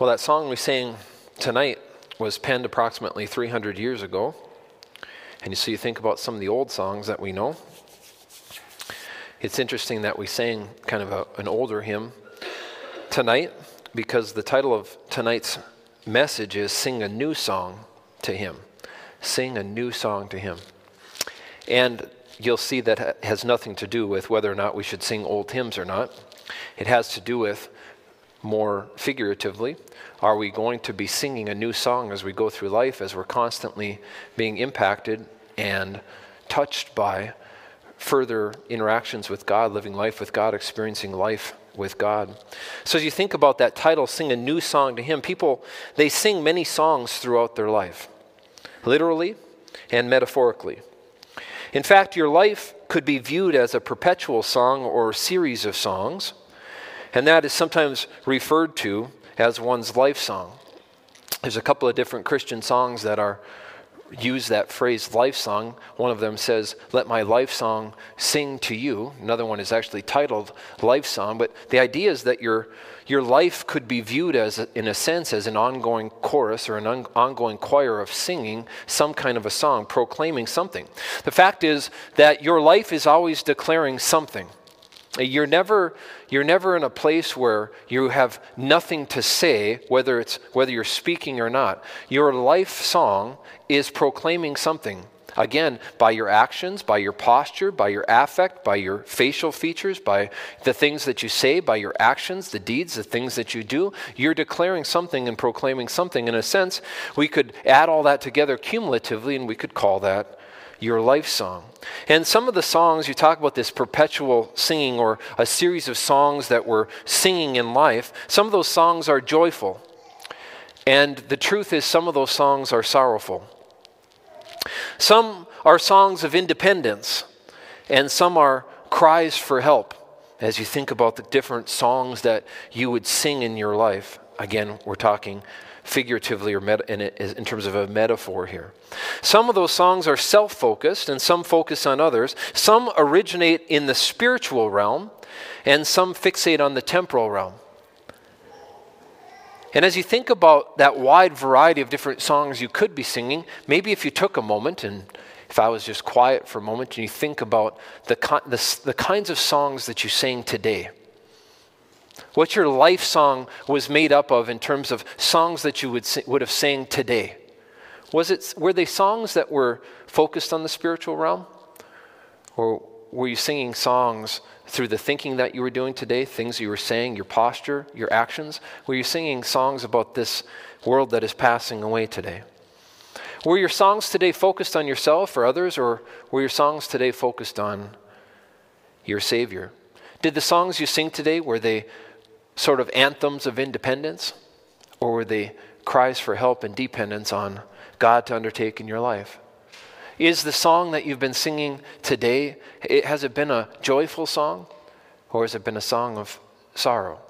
Well, that song we sang tonight was penned approximately 300 years ago. And so you think about some of the old songs that we know. It's interesting that we sang kind of a, an older hymn tonight because the title of tonight's message is Sing a New Song to Him. Sing a new song to Him. And you'll see that has nothing to do with whether or not we should sing old hymns or not. It has to do with more figuratively are we going to be singing a new song as we go through life, as we're constantly being impacted and touched by further interactions with God, living life with God, experiencing life with God. So as you think about that title, Sing a New Song to Him, people, they sing many songs throughout their life, literally and metaphorically. In fact, your life could be viewed as a perpetual song or series of songs, and that is sometimes referred to as one's life song. There's a couple of different Christian songs that are use that phrase life song. One of them says, Let my life song sing to you. Another one is actually titled Life Song. But the idea is that your, your life could be viewed as, in a sense, as an ongoing chorus or an un- ongoing choir of singing some kind of a song, proclaiming something. The fact is that your life is always declaring something. You're never, you're never in a place where you have nothing to say, whether, it's, whether you're speaking or not. Your life song is proclaiming something. Again, by your actions, by your posture, by your affect, by your facial features, by the things that you say, by your actions, the deeds, the things that you do, you're declaring something and proclaiming something. In a sense, we could add all that together cumulatively and we could call that your life song. And some of the songs, you talk about this perpetual singing or a series of songs that we're singing in life, some of those songs are joyful. And the truth is, some of those songs are sorrowful. Some are songs of independence, and some are cries for help as you think about the different songs that you would sing in your life. Again, we're talking figuratively or meta- in, in terms of a metaphor here. Some of those songs are self focused and some focus on others. Some originate in the spiritual realm and some fixate on the temporal realm. And as you think about that wide variety of different songs you could be singing, maybe if you took a moment and if I was just quiet for a moment and you think about the, the, the kinds of songs that you sing today what your life song was made up of in terms of songs that you would, would have sang today. Was it, were they songs that were focused on the spiritual realm? Or were you singing songs through the thinking that you were doing today, things you were saying, your posture, your actions? Were you singing songs about this world that is passing away today? Were your songs today focused on yourself or others, or were your songs today focused on your Savior? Did the songs you sing today, were they sort of anthems of independence? Or were they cries for help and dependence on God to undertake in your life? Is the song that you've been singing today, it, has it been a joyful song? Or has it been a song of sorrow?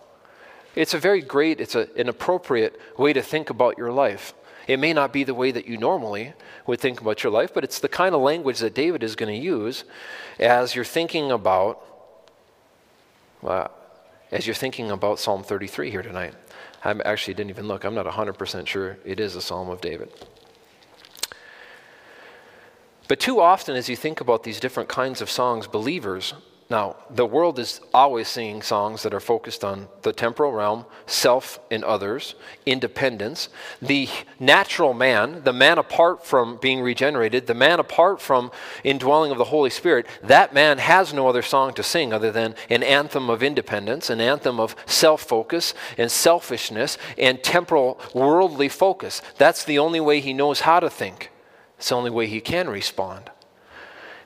It's a very great, it's a, an appropriate way to think about your life. It may not be the way that you normally would think about your life, but it's the kind of language that David is going to use as you're thinking about as you're thinking about Psalm 33 here tonight. I actually didn't even look. I'm not 100% sure it is a Psalm of David. But too often, as you think about these different kinds of songs, believers now, the world is always singing songs that are focused on the temporal realm, self and others, independence. The natural man, the man apart from being regenerated, the man apart from indwelling of the Holy Spirit, that man has no other song to sing other than an anthem of independence, an anthem of self focus and selfishness and temporal worldly focus. That's the only way he knows how to think, it's the only way he can respond.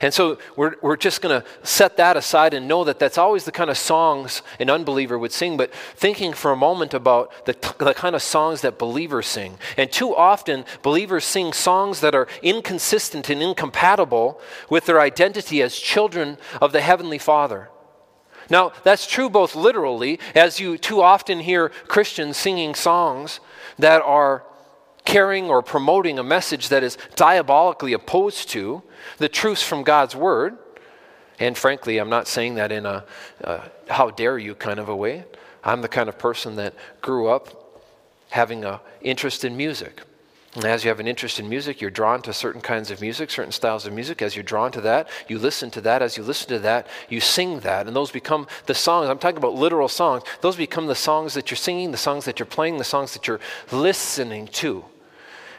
And so we're, we're just going to set that aside and know that that's always the kind of songs an unbeliever would sing, but thinking for a moment about the, the kind of songs that believers sing. And too often, believers sing songs that are inconsistent and incompatible with their identity as children of the Heavenly Father. Now, that's true both literally, as you too often hear Christians singing songs that are carrying or promoting a message that is diabolically opposed to the truths from God's Word. And frankly, I'm not saying that in a how dare you kind of a way. I'm the kind of person that grew up having an interest in music. And as you have an interest in music, you're drawn to certain kinds of music, certain styles of music. As you're drawn to that, you listen to that. As you listen to that, you sing that. And those become the songs. I'm talking about literal songs. Those become the songs that you're singing, the songs that you're playing, the songs that you're listening to.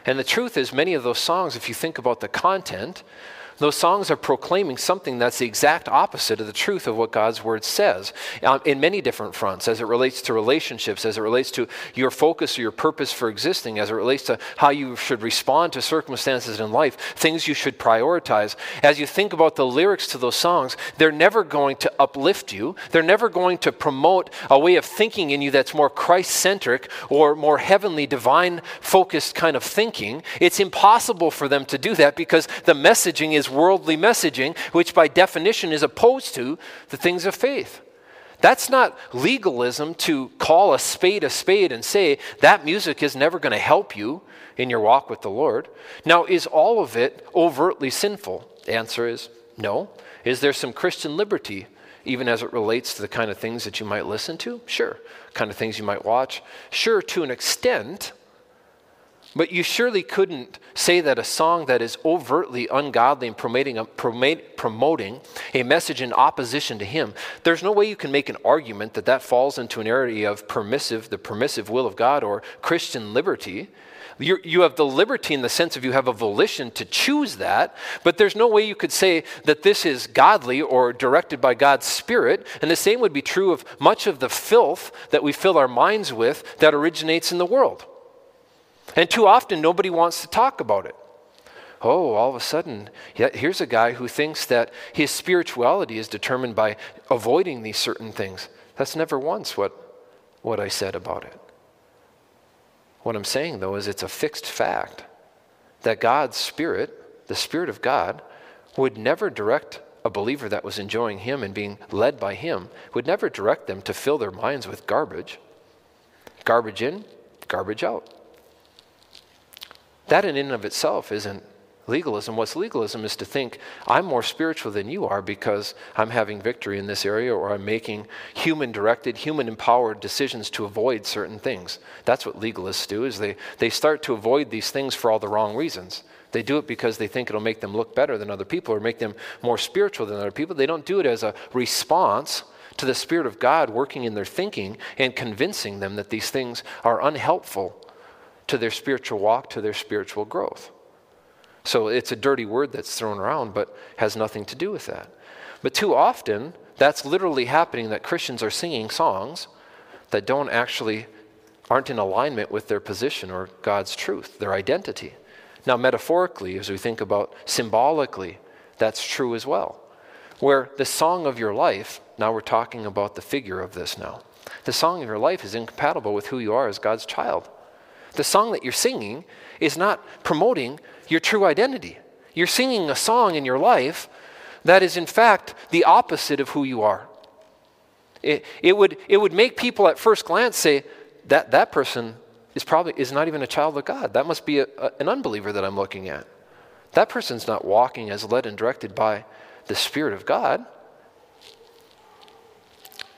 And the truth is, many of those songs, if you think about the content, those songs are proclaiming something that's the exact opposite of the truth of what God's word says um, in many different fronts, as it relates to relationships, as it relates to your focus or your purpose for existing, as it relates to how you should respond to circumstances in life, things you should prioritize. As you think about the lyrics to those songs, they're never going to uplift you, they're never going to promote a way of thinking in you that's more Christ centric or more heavenly, divine focused kind of thinking. It's impossible for them to do that because the messaging is is worldly messaging, which by definition is opposed to the things of faith. That's not legalism to call a spade a spade and say that music is never going to help you in your walk with the Lord. Now, is all of it overtly sinful? The answer is no. Is there some Christian liberty, even as it relates to the kind of things that you might listen to? Sure. Kind of things you might watch? Sure, to an extent. But you surely couldn't say that a song that is overtly ungodly and promoting a, promoting a message in opposition to Him, there's no way you can make an argument that that falls into an area of permissive, the permissive will of God or Christian liberty. You're, you have the liberty in the sense of you have a volition to choose that, but there's no way you could say that this is godly or directed by God's Spirit. And the same would be true of much of the filth that we fill our minds with that originates in the world. And too often, nobody wants to talk about it. Oh, all of a sudden, here's a guy who thinks that his spirituality is determined by avoiding these certain things. That's never once what, what I said about it. What I'm saying, though, is it's a fixed fact that God's Spirit, the Spirit of God, would never direct a believer that was enjoying Him and being led by Him, would never direct them to fill their minds with garbage. Garbage in, garbage out. That in and of itself isn't legalism. What's legalism is to think I'm more spiritual than you are because I'm having victory in this area or I'm making human directed, human empowered decisions to avoid certain things. That's what legalists do is they, they start to avoid these things for all the wrong reasons. They do it because they think it'll make them look better than other people or make them more spiritual than other people. They don't do it as a response to the Spirit of God working in their thinking and convincing them that these things are unhelpful to their spiritual walk, to their spiritual growth. So it's a dirty word that's thrown around, but has nothing to do with that. But too often, that's literally happening that Christians are singing songs that don't actually aren't in alignment with their position or God's truth, their identity. Now, metaphorically, as we think about symbolically, that's true as well. Where the song of your life, now we're talking about the figure of this now, the song of your life is incompatible with who you are as God's child. The song that you're singing is not promoting your true identity. You're singing a song in your life that is, in fact, the opposite of who you are. It, it, would, it would make people at first glance say, that, that person is probably is not even a child of God. That must be a, a, an unbeliever that I'm looking at. That person's not walking as led and directed by the Spirit of God.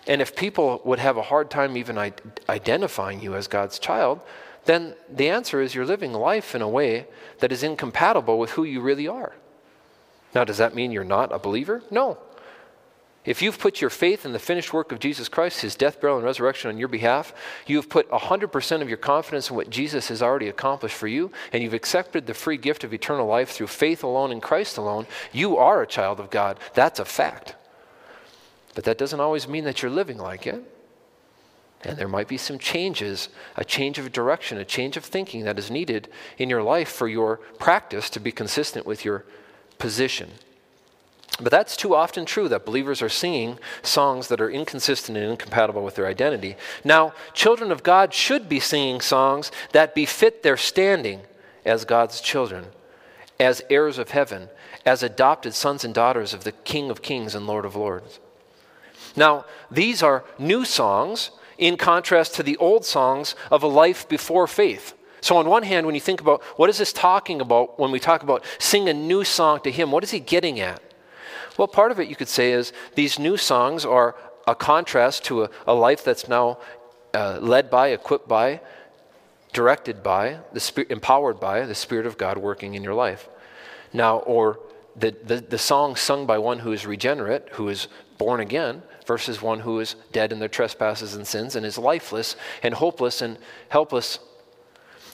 And if people would have a hard time even identifying you as God's child, then the answer is you're living life in a way that is incompatible with who you really are. Now, does that mean you're not a believer? No. If you've put your faith in the finished work of Jesus Christ, his death, burial, and resurrection on your behalf, you've put 100% of your confidence in what Jesus has already accomplished for you, and you've accepted the free gift of eternal life through faith alone in Christ alone, you are a child of God. That's a fact. But that doesn't always mean that you're living like it. And there might be some changes, a change of direction, a change of thinking that is needed in your life for your practice to be consistent with your position. But that's too often true that believers are singing songs that are inconsistent and incompatible with their identity. Now, children of God should be singing songs that befit their standing as God's children, as heirs of heaven, as adopted sons and daughters of the King of Kings and Lord of Lords. Now, these are new songs in contrast to the old songs of a life before faith. So, on one hand, when you think about what is this talking about when we talk about sing a new song to Him, what is He getting at? Well, part of it you could say is these new songs are a contrast to a, a life that's now uh, led by, equipped by directed by, the empowered by the Spirit of God working in your life. Now, or the, the, the song sung by one who is regenerate, who is born again, versus one who is dead in their trespasses and sins and is lifeless and hopeless and helpless.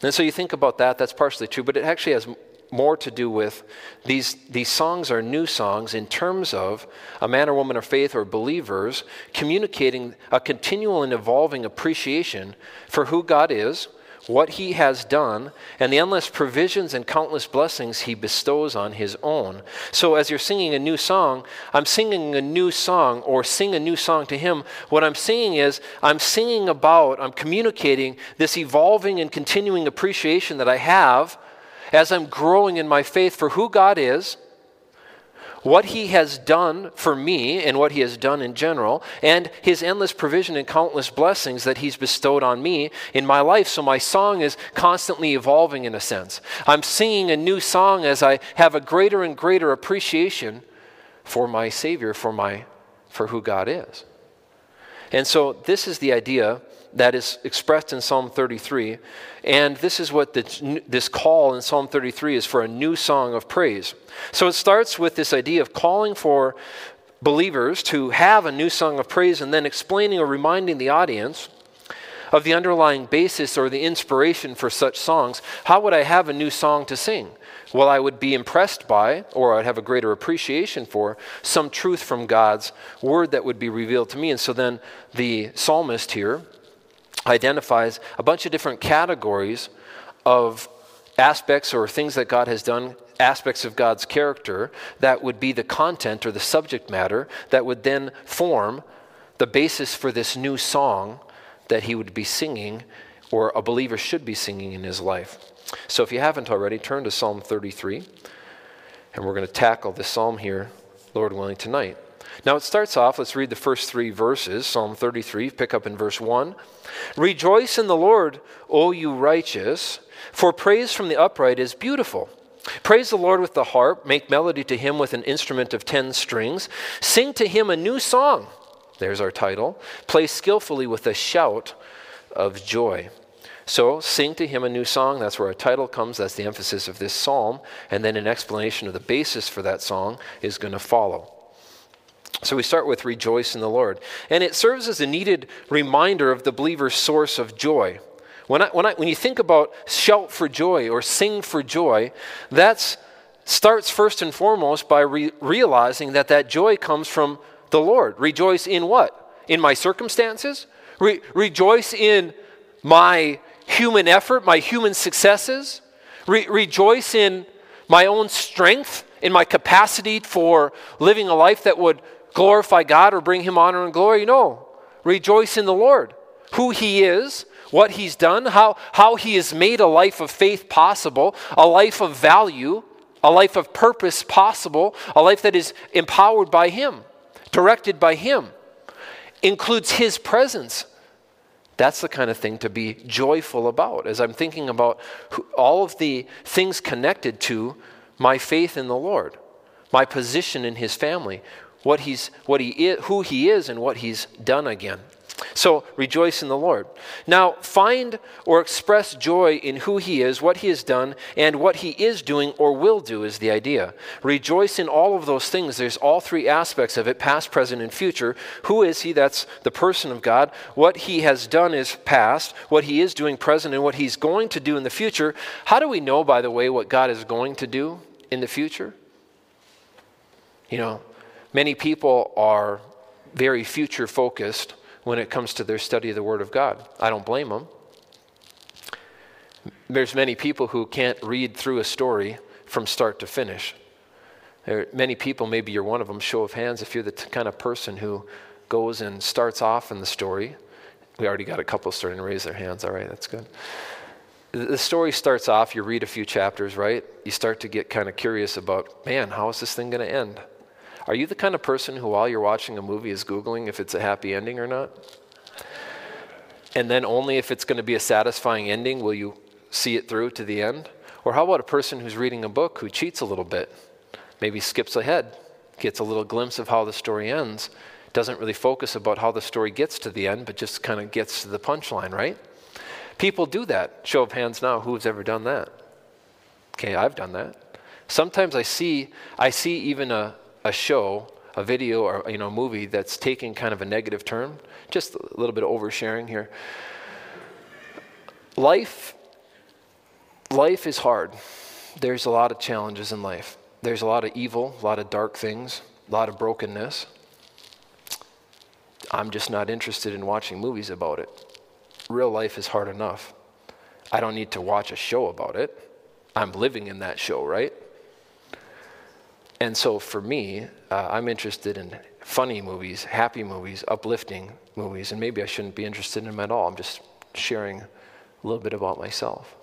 And so you think about that, that's partially true, but it actually has more to do with these, these songs are new songs in terms of a man or woman of faith or believers communicating a continual and evolving appreciation for who God is, what he has done, and the endless provisions and countless blessings he bestows on his own. So, as you're singing a new song, I'm singing a new song or sing a new song to him. What I'm singing is, I'm singing about, I'm communicating this evolving and continuing appreciation that I have as I'm growing in my faith for who God is, what He has done for me and what He has done in general, and His endless provision and countless blessings that He's bestowed on me in my life. So my song is constantly evolving in a sense. I'm singing a new song as I have a greater and greater appreciation for my Savior, for, my, for who God is. And so this is the idea that is expressed in Psalm 33. And this is what this call in Psalm 33 is for a new song of praise. So it starts with this idea of calling for believers to have a new song of praise and then explaining or reminding the audience of the underlying basis or the inspiration for such songs. How would I have a new song to sing? Well, I would be impressed by, or I'd have a greater appreciation for, some truth from God's word that would be revealed to me. And so then the psalmist here identifies a bunch of different categories of aspects or things that God has done, aspects of God's character that would be the content or the subject matter that would then form the basis for this new song that he would be singing or a believer should be singing in his life. So if you haven't already, turn to Psalm 33, and we're going to tackle this psalm here, Lord willing, tonight. Now it starts off, let's read the first three verses. Psalm 33, pick up in verse 1. Rejoice in the Lord, O you righteous, for praise from the upright is beautiful. Praise the Lord with the harp, make melody to him with an instrument of ten strings. Sing to him a new song. There's our title. Play skillfully with a shout of joy. So, sing to him a new song. That's where our title comes. That's the emphasis of this psalm. And then an explanation of the basis for that song is going to follow. So we start with rejoice in the Lord. And it serves as a needed reminder of the believer's source of joy. When, I, when, I, when you think about shout for joy or sing for joy, that starts first and foremost by re- realizing that that joy comes from the Lord. Rejoice in what? In my circumstances? Re- rejoice in my human effort, my human successes? Re- rejoice in my own strength, in my capacity for living a life that would glorify God or bring him honor and glory. No. Rejoice in the Lord, who he is, what he's done, how, how he has made a life of faith possible, a life of value, a life of purpose possible, a life that is empowered by him, directed by him, includes his presence. That's the kind of thing to be joyful about. As I'm thinking about all of the things connected to my faith in the Lord, my position in his family, what he's, what he is, who he is and what he's done again. So rejoice in the Lord. Now, find or express joy in who He is, what He has done, and what He is doing or will do is the idea. Rejoice in all of those things. There's all three aspects of it past, present, and future. Who is He? That's the person of God. What He has done is past, what He is doing present, and what He's going to do in the future. How do we know, by the way, what God is going to do in the future? You know, Many people are very future focused when it comes to their study of the Word of God. I don't blame them. There's many people who can't read through a story from start to finish. There are many people, maybe you're one of them, show of hands, if you're the t- kind of person who goes and starts off in the story. We already got a couple starting to raise their hands. All right, that's good. The story starts off, you read a few chapters, right? You start to get kind of curious about, man, how is this thing going to end? Are you the kind of person who, while you're watching a movie, is Googling if it's a happy ending or not? And then only if it's going to be a satisfying ending will you see it through to the end? Or how about a person who's reading a book who cheats a little bit, maybe skips ahead, gets a little glimpse of how the story ends, doesn't really focus about how the story gets to the end, but just kind of gets to the punchline, right? People do that. Show of hands now, who's ever done that? Okay, I've done that. Sometimes I see, I see even a, a show, a video, or you know, a movie that's taking kind of a negative turn. Just a little bit of oversharing here. Life, life is hard. There's a lot of challenges in life. There's a lot of evil, a lot of dark things, a lot of brokenness. I'm just not interested in watching movies about it. Real life is hard enough. I don't need to watch a show about it. I'm living in that show, right? And so for me, uh, I'm interested in funny movies, happy movies, uplifting movies, and maybe I shouldn't be interested in them at all. I'm just sharing a little bit about myself.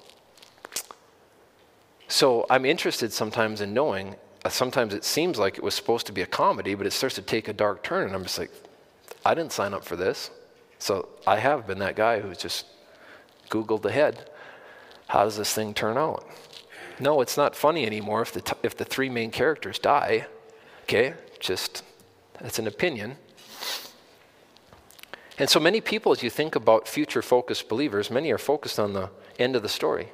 So I'm interested sometimes in knowing, uh, sometimes it seems like it was supposed to be a comedy, but it starts to take a dark turn, and I'm just like, I didn't sign up for this. So I have been that guy who's just Googled ahead. How does this thing turn out? No, it's not funny anymore if the, t- if the three main characters die. Okay, just that's an opinion. And so many people, as you think about future focused believers, many are focused on the end of the story.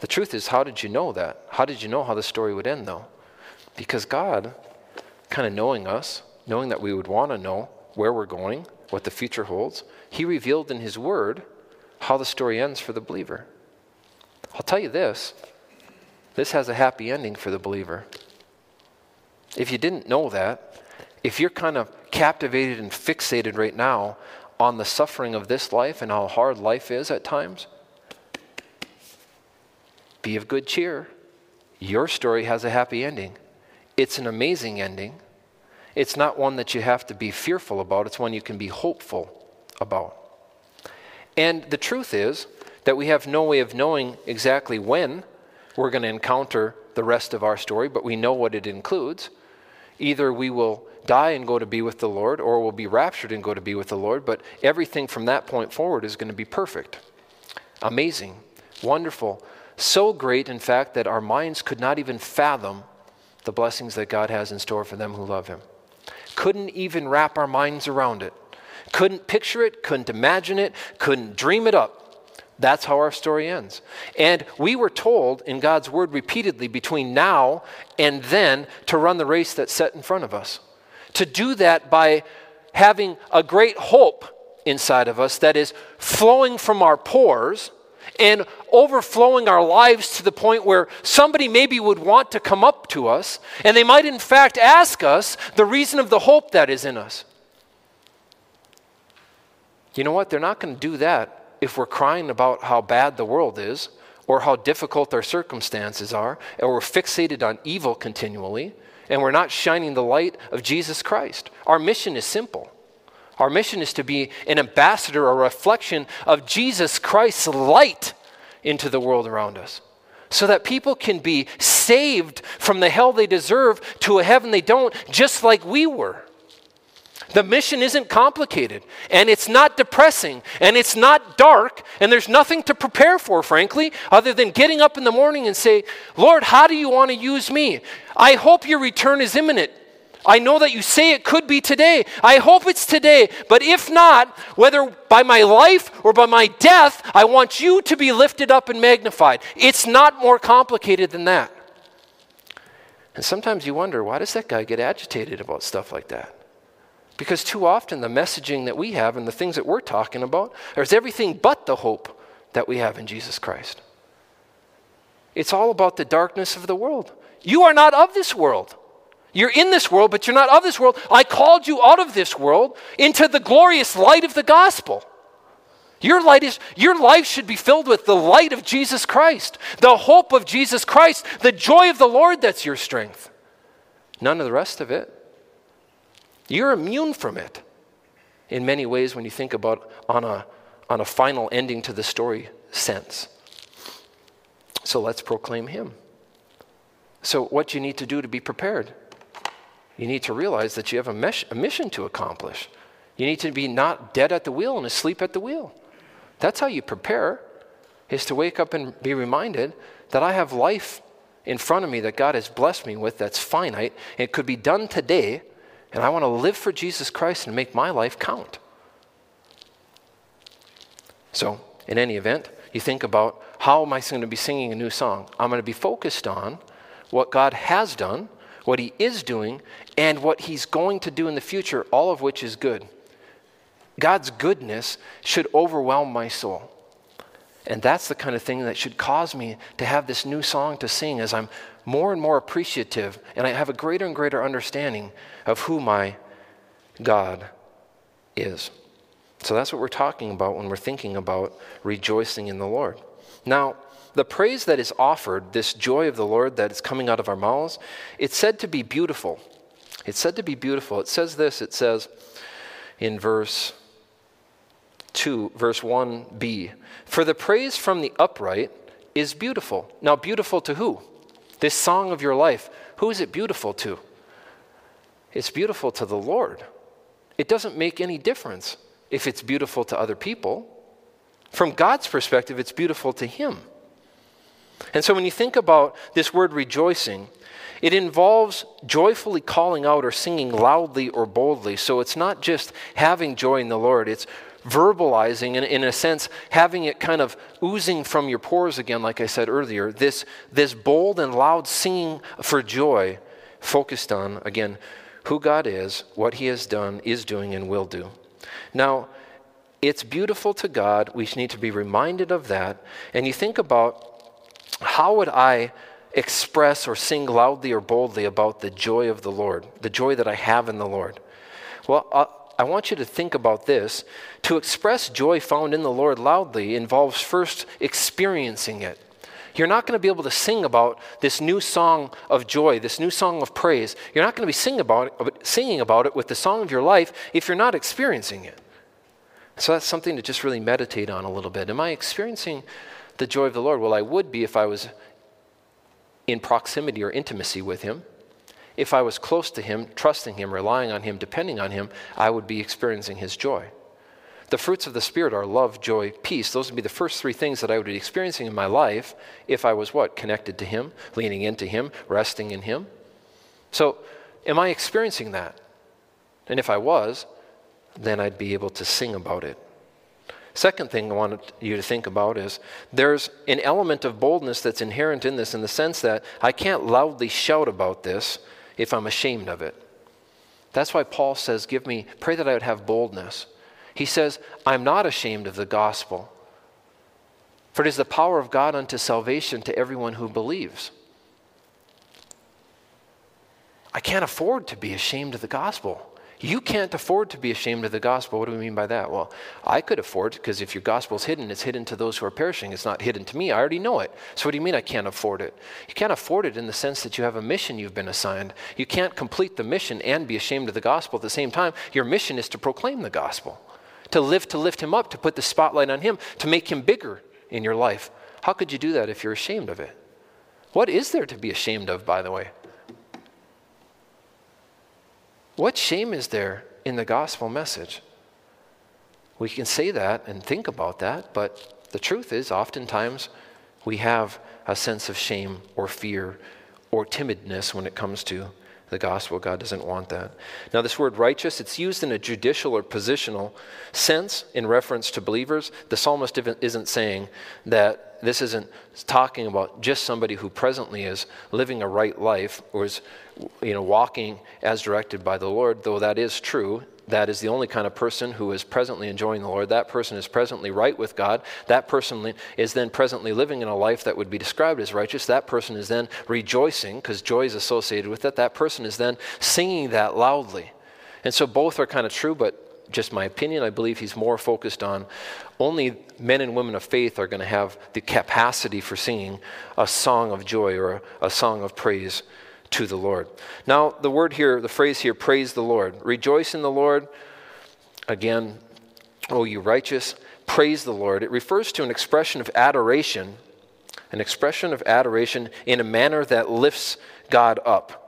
The truth is, how did you know that? How did you know how the story would end, though? Because God, kind of knowing us, knowing that we would want to know where we're going, what the future holds, He revealed in His Word how the story ends for the believer. I'll tell you this this has a happy ending for the believer. If you didn't know that, if you're kind of captivated and fixated right now on the suffering of this life and how hard life is at times, be of good cheer. Your story has a happy ending. It's an amazing ending. It's not one that you have to be fearful about, it's one you can be hopeful about. And the truth is that we have no way of knowing exactly when we're going to encounter the rest of our story, but we know what it includes. Either we will die and go to be with the Lord, or we'll be raptured and go to be with the Lord, but everything from that point forward is going to be perfect. Amazing, wonderful, so great, in fact, that our minds could not even fathom the blessings that God has in store for them who love Him. Couldn't even wrap our minds around it. Couldn't picture it, couldn't imagine it, couldn't dream it up. That's how our story ends. And we were told in God's word repeatedly between now and then to run the race that's set in front of us. To do that by having a great hope inside of us that is flowing from our pores and overflowing our lives to the point where somebody maybe would want to come up to us and they might, in fact, ask us the reason of the hope that is in us. You know what? They're not going to do that if we're crying about how bad the world is or how difficult our circumstances are, or we're fixated on evil continually, and we're not shining the light of Jesus Christ. Our mission is simple. Our mission is to be an ambassador, a reflection of Jesus Christ's light into the world around us. So that people can be saved from the hell they deserve to a heaven they don't, just like we were. The mission isn't complicated, and it's not depressing, and it's not dark, and there's nothing to prepare for, frankly, other than getting up in the morning and say, Lord, how do you want to use me? I hope your return is imminent. I know that you say it could be today. I hope it's today. But if not, whether by my life or by my death, I want you to be lifted up and magnified. It's not more complicated than that. And sometimes you wonder, why does that guy get agitated about stuff like that? Because too often the messaging that we have and the things that we're talking about is everything but the hope that we have in Jesus Christ. It's all about the darkness of the world. You are not of this world. You're in this world, but you're not of this world. I called you out of this world into the glorious light of the gospel. Your light is your life should be filled with the light of Jesus Christ, the hope of Jesus Christ, the joy of the Lord that's your strength. None of the rest of it. You're immune from it in many ways when you think about on a, on a final ending to the story sense. So let's proclaim Him. So, what you need to do to be prepared? You need to realize that you have a, mesh, a mission to accomplish. You need to be not dead at the wheel and asleep at the wheel. That's how you prepare, is to wake up and be reminded that I have life in front of me that God has blessed me with that's finite. It could be done today, and I want to live for Jesus Christ and make my life count. So, in any event, you think about how am I going to be singing a new song? I'm going to be focused on what God has done, what He is doing, and what He's going to do in the future, all of which is good. God's goodness should overwhelm my soul. And that's the kind of thing that should cause me to have this new song to sing as I'm more and more appreciative and I have a greater and greater understanding of who my God is. So that's what we're talking about when we're thinking about rejoicing in the Lord. Now, the praise that is offered, this joy of the Lord that is coming out of our mouths, it's said to be beautiful. It's said to be beautiful. It says this it says in verse 2, verse 1b For the praise from the upright is beautiful. Now, beautiful to who? This song of your life, who is it beautiful to? It's beautiful to the Lord. It doesn't make any difference if it's beautiful to other people. From God's perspective, it's beautiful to Him. And so when you think about this word rejoicing, it involves joyfully calling out or singing loudly or boldly. So it's not just having joy in the Lord, it's verbalizing and, in a sense, having it kind of oozing from your pores again, like I said earlier. This, this bold and loud singing for joy, focused on, again, who God is, what He has done, is doing, and will do. Now, it's beautiful to God. We need to be reminded of that. And you think about how would I express or sing loudly or boldly about the joy of the Lord, the joy that I have in the Lord? Well, uh, I want you to think about this. To express joy found in the Lord loudly involves first experiencing it. You're not going to be able to sing about this new song of joy, this new song of praise. You're not going to be sing about it, singing about it with the song of your life if you're not experiencing it. So that's something to just really meditate on a little bit. Am I experiencing the joy of the Lord? Well, I would be if I was in proximity or intimacy with Him. If I was close to Him, trusting Him, relying on Him, depending on Him, I would be experiencing His joy. The fruits of the Spirit are love, joy, peace. Those would be the first three things that I would be experiencing in my life if I was what? Connected to Him, leaning into Him, resting in Him. So, am I experiencing that? And if I was, then I'd be able to sing about it. Second thing I want you to think about is there's an element of boldness that's inherent in this in the sense that I can't loudly shout about this if I'm ashamed of it. That's why Paul says, Give me, pray that I would have boldness. He says, I'm not ashamed of the gospel, for it is the power of God unto salvation to everyone who believes. I can't afford to be ashamed of the gospel. You can't afford to be ashamed of the gospel. What do we mean by that? Well, I could afford because if your gospel is hidden, it's hidden to those who are perishing. It's not hidden to me. I already know it. So what do you mean I can't afford it? You can't afford it in the sense that you have a mission you've been assigned. You can't complete the mission and be ashamed of the gospel at the same time. Your mission is to proclaim the gospel to live to lift him up, to put the spotlight on him, to make him bigger in your life. How could you do that if you're ashamed of it? What is there to be ashamed of, by the way? What shame is there in the gospel message? We can say that and think about that, but the truth is, oftentimes we have a sense of shame or fear or timidness when it comes to the gospel. God doesn't want that. Now, this word righteous, it's used in a judicial or positional sense in reference to believers. The psalmist isn't saying that this isn't talking about just somebody who presently is living a right life or is you know, walking as directed by the Lord, though that is true that is the only kind of person who is presently enjoying the Lord. That person is presently right with God. That person is then presently living in a life that would be described as righteous. That person is then rejoicing because joy is associated with it. That person is then singing that loudly. And so both are kind of true, but just my opinion, I believe he's more focused on only men and women of faith are going to have the capacity for singing a song of joy or a, song of praise to the Lord. Now, the word here, the phrase here, praise the Lord. Rejoice in the Lord. Again, O you righteous, praise the Lord. It refers to an expression of adoration, an expression of adoration in a manner that lifts God up.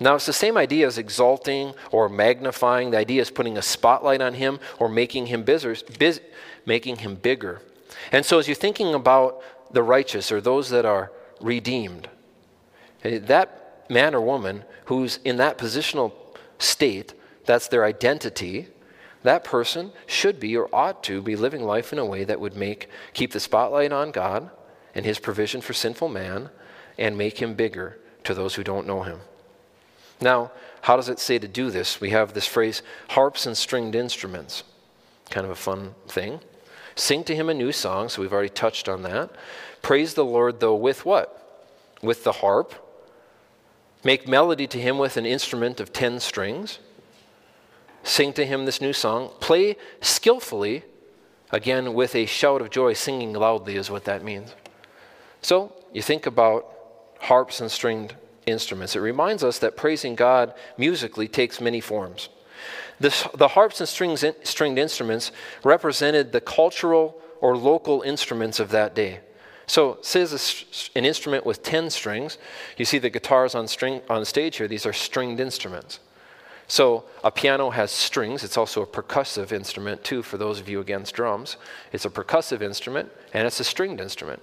Now, it's the same idea as exalting or magnifying. The idea is putting a spotlight on him or making him, bigger, biz, making him bigger. And so, as you're thinking about the righteous or those that are redeemed, eh, that man or woman who's in that positional state, that's their identity, that person should be or ought to be living life in a way that would make keep the spotlight on God and his provision for sinful man and make him bigger to those who don't know him. Now, how does it say to do this? We have this phrase harps and stringed instruments. Kind of a fun thing. Sing to him a new song, so we've already touched on that. Praise the Lord, though, with what? With the harp. Make melody to him with an instrument of ten strings. Sing to him this new song. Play skillfully, again, with a shout of joy. Singing loudly is what that means. So, you think about harps and stringed instruments. It reminds us that praising God musically takes many forms. This, the harps and strings, stringed instruments represented the cultural or local instruments of that day. So, says an instrument with 10 strings. You see the guitars on, string, on stage here, these are stringed instruments. So, a piano has strings. It's also a percussive instrument, too, for those of you against drums. It's a percussive instrument, and it's a stringed instrument.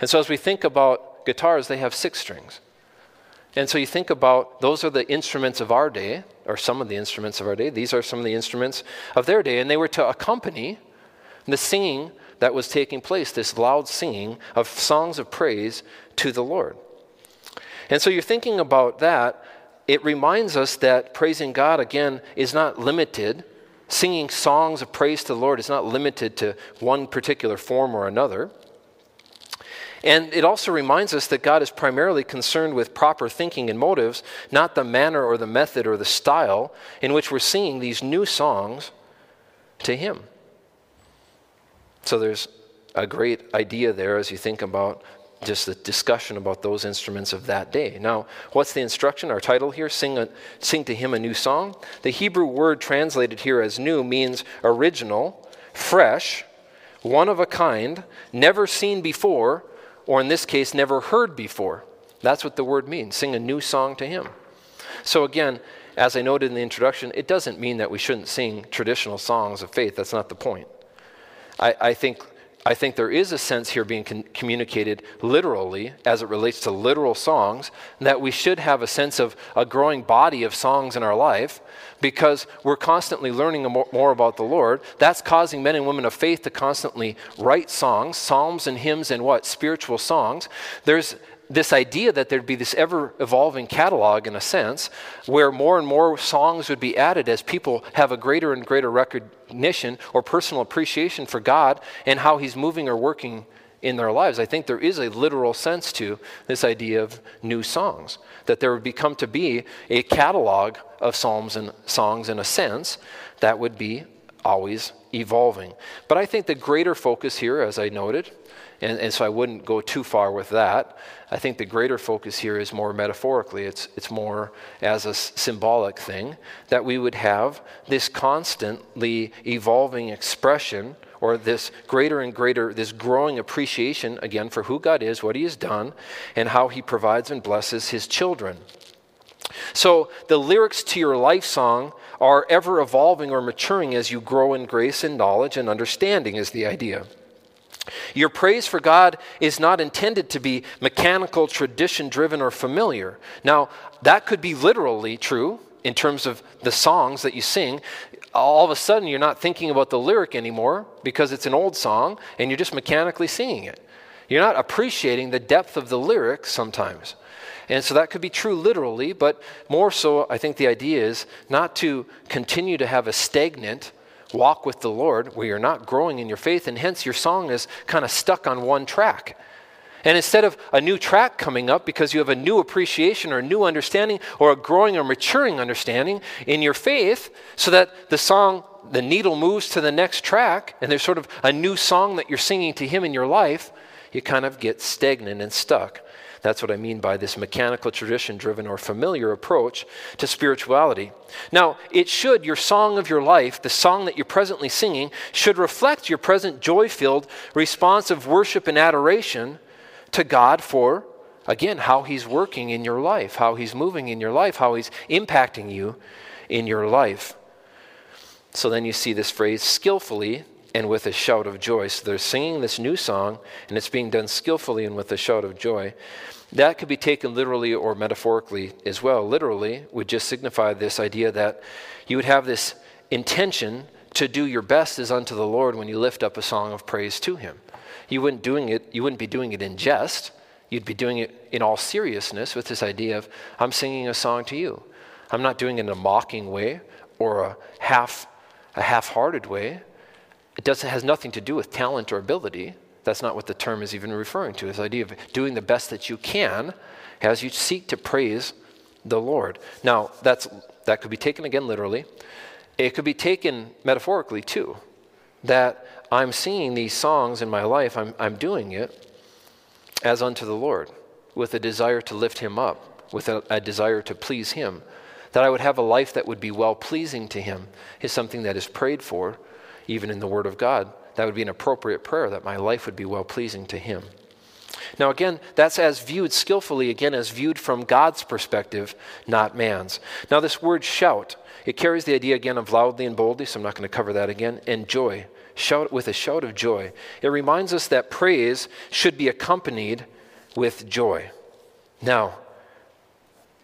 And so, as we think about guitars, they have six strings. And so you think about those are the instruments of our day, or some of the instruments of our day. These are some of the instruments of their day, and they were to accompany the singing that was taking place, this loud singing of songs of praise to the Lord. And so you're thinking about that. It reminds us that praising God, again, is not limited. Singing songs of praise to the Lord is not limited to one particular form or another. And it also reminds us that God is primarily concerned with proper thinking and motives, not the manner or the method or the style in which we're singing these new songs to Him. So there's a great idea there as you think about just the discussion about those instruments of that day. Now, what's the instruction? Our title here, sing, a, sing to him a new song. The Hebrew word translated here as new means original, fresh, one of a kind, never seen before, or in this case, never heard before. That's what the word means sing a new song to Him. So, again, as I noted in the introduction, it doesn't mean that we shouldn't sing traditional songs of faith. That's not the point. I, I think I think there is a sense here being con- communicated literally as it relates to literal songs, that we should have a sense of a growing body of songs in our life because we're constantly learning more, more about the Lord. That's causing men and women of faith to constantly write songs, psalms and hymns and what? Spiritual songs. There's this idea that there'd be this ever evolving catalog, in a sense, where more and more songs would be added as people have a greater and greater recognition or personal appreciation for God and how He's moving or working in their lives. I think there is a literal sense to this idea of new songs, that there would become to be a catalog of psalms and songs in a sense that would be always evolving. But I think the greater focus here, as I noted, and, and so I wouldn't go too far with that. I think the greater focus here is more metaphorically, it's, it's more as a symbolic thing, that we would have this constantly evolving expression or this greater and greater, this growing appreciation, again, for who God is, what He has done, and how He provides and blesses His children. So the lyrics to your life song are ever evolving or maturing as you grow in grace and knowledge and understanding, is the idea. Your praise for God is not intended to be mechanical, tradition driven, or familiar. Now, that could be literally true in terms of the songs that you sing. All of a sudden, you're not thinking about the lyric anymore because it's an old song and you're just mechanically singing it. You're not appreciating the depth of the lyric sometimes. And so that could be true literally, but more so, I think the idea is not to continue to have a stagnant walk with the Lord where you're not growing in your faith, and hence your song is kind of stuck on one track. And instead of a new track coming up because you have a new appreciation or a new understanding or a growing or maturing understanding in your faith, so that the song, the needle moves to the next track, and there's sort of a new song that you're singing to Him in your life, you kind of get stagnant and stuck. That's what I mean by this mechanical, tradition driven, or familiar approach to spirituality. Now, it should, your song of your life, the song that you're presently singing, should reflect your present joy filled response of worship and adoration to God for, again, how He's working in your life, how He's moving in your life, how He's impacting you in your life. So then you see this phrase skillfully and with a shout of joy. So they're singing this new song, and it's being done skillfully and with a shout of joy. That could be taken literally or metaphorically as well. Literally would just signify this idea that you would have this intention to do your best as unto the Lord when you lift up a song of praise to him. You wouldn't doing it you wouldn't be doing it in jest. You'd be doing it in all seriousness with this idea of I'm singing a song to you. I'm not doing it in a mocking way or a half a half-hearted way. It doesn't has nothing to do with talent or ability. That's not what the term is even referring to. This idea of doing the best that you can as you seek to praise the Lord. Now, that's that could be taken again literally. It could be taken metaphorically too. That I'm singing these songs in my life, I'm, I'm doing it as unto the Lord, with a desire to lift Him up, with a, a desire to please Him. That I would have a life that would be well pleasing to Him is something that is prayed for, even in the Word of God. That would be an appropriate prayer, that my life would be well pleasing to Him. Now, again, that's as viewed skillfully, again, as viewed from God's perspective, not man's. Now, this word shout, it carries the idea again of loudly and boldly, so I'm not going to cover that again, and joy. Shout with a shout of joy. It reminds us that praise should be accompanied with joy. Now,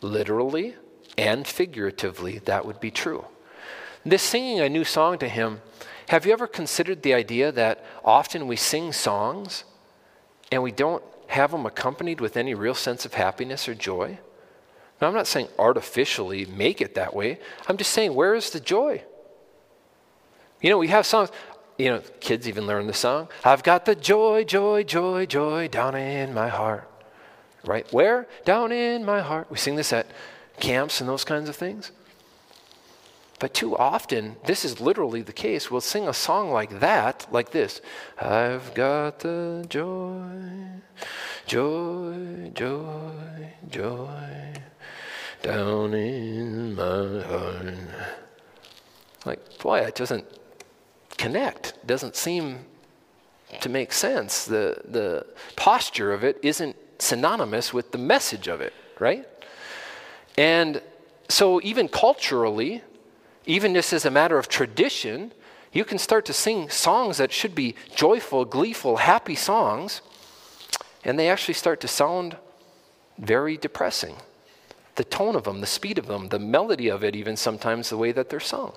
literally and figuratively, that would be true. This singing a new song to him, have you ever considered the idea that often we sing songs and we don't have them accompanied with any real sense of happiness or joy? Now, I'm not saying artificially make it that way. I'm just saying, where is the joy? You know, we have songs, you know, kids even learn the song. I've got the joy, joy, joy, joy down in my heart. Right? Where? Down in my heart. We sing this at camps and those kinds of things. But too often, this is literally the case. We'll sing a song like that, like this I've got the joy, joy, joy, joy down in my heart. Like, boy, it doesn't connect, doesn't seem to make sense. The, the posture of it isn't synonymous with the message of it, right? And so, even culturally, even just as a matter of tradition, you can start to sing songs that should be joyful, gleeful, happy songs, and they actually start to sound very depressing. The tone of them, the speed of them, the melody of it, even sometimes the way that they're sung.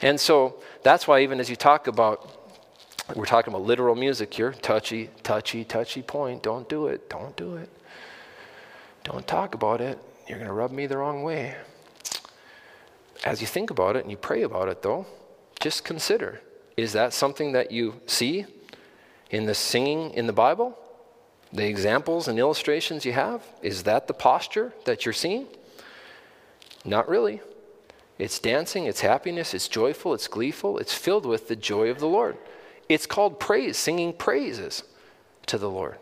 And so that's why, even as you talk about, we're talking about literal music here, touchy, touchy, touchy point. Don't do it. Don't do it. Don't talk about it. You're going to rub me the wrong way. As you think about it and you pray about it, though, just consider is that something that you see in the singing in the Bible? The examples and illustrations you have? Is that the posture that you're seeing? Not really. It's dancing, it's happiness, it's joyful, it's gleeful, it's filled with the joy of the Lord. It's called praise, singing praises to the Lord.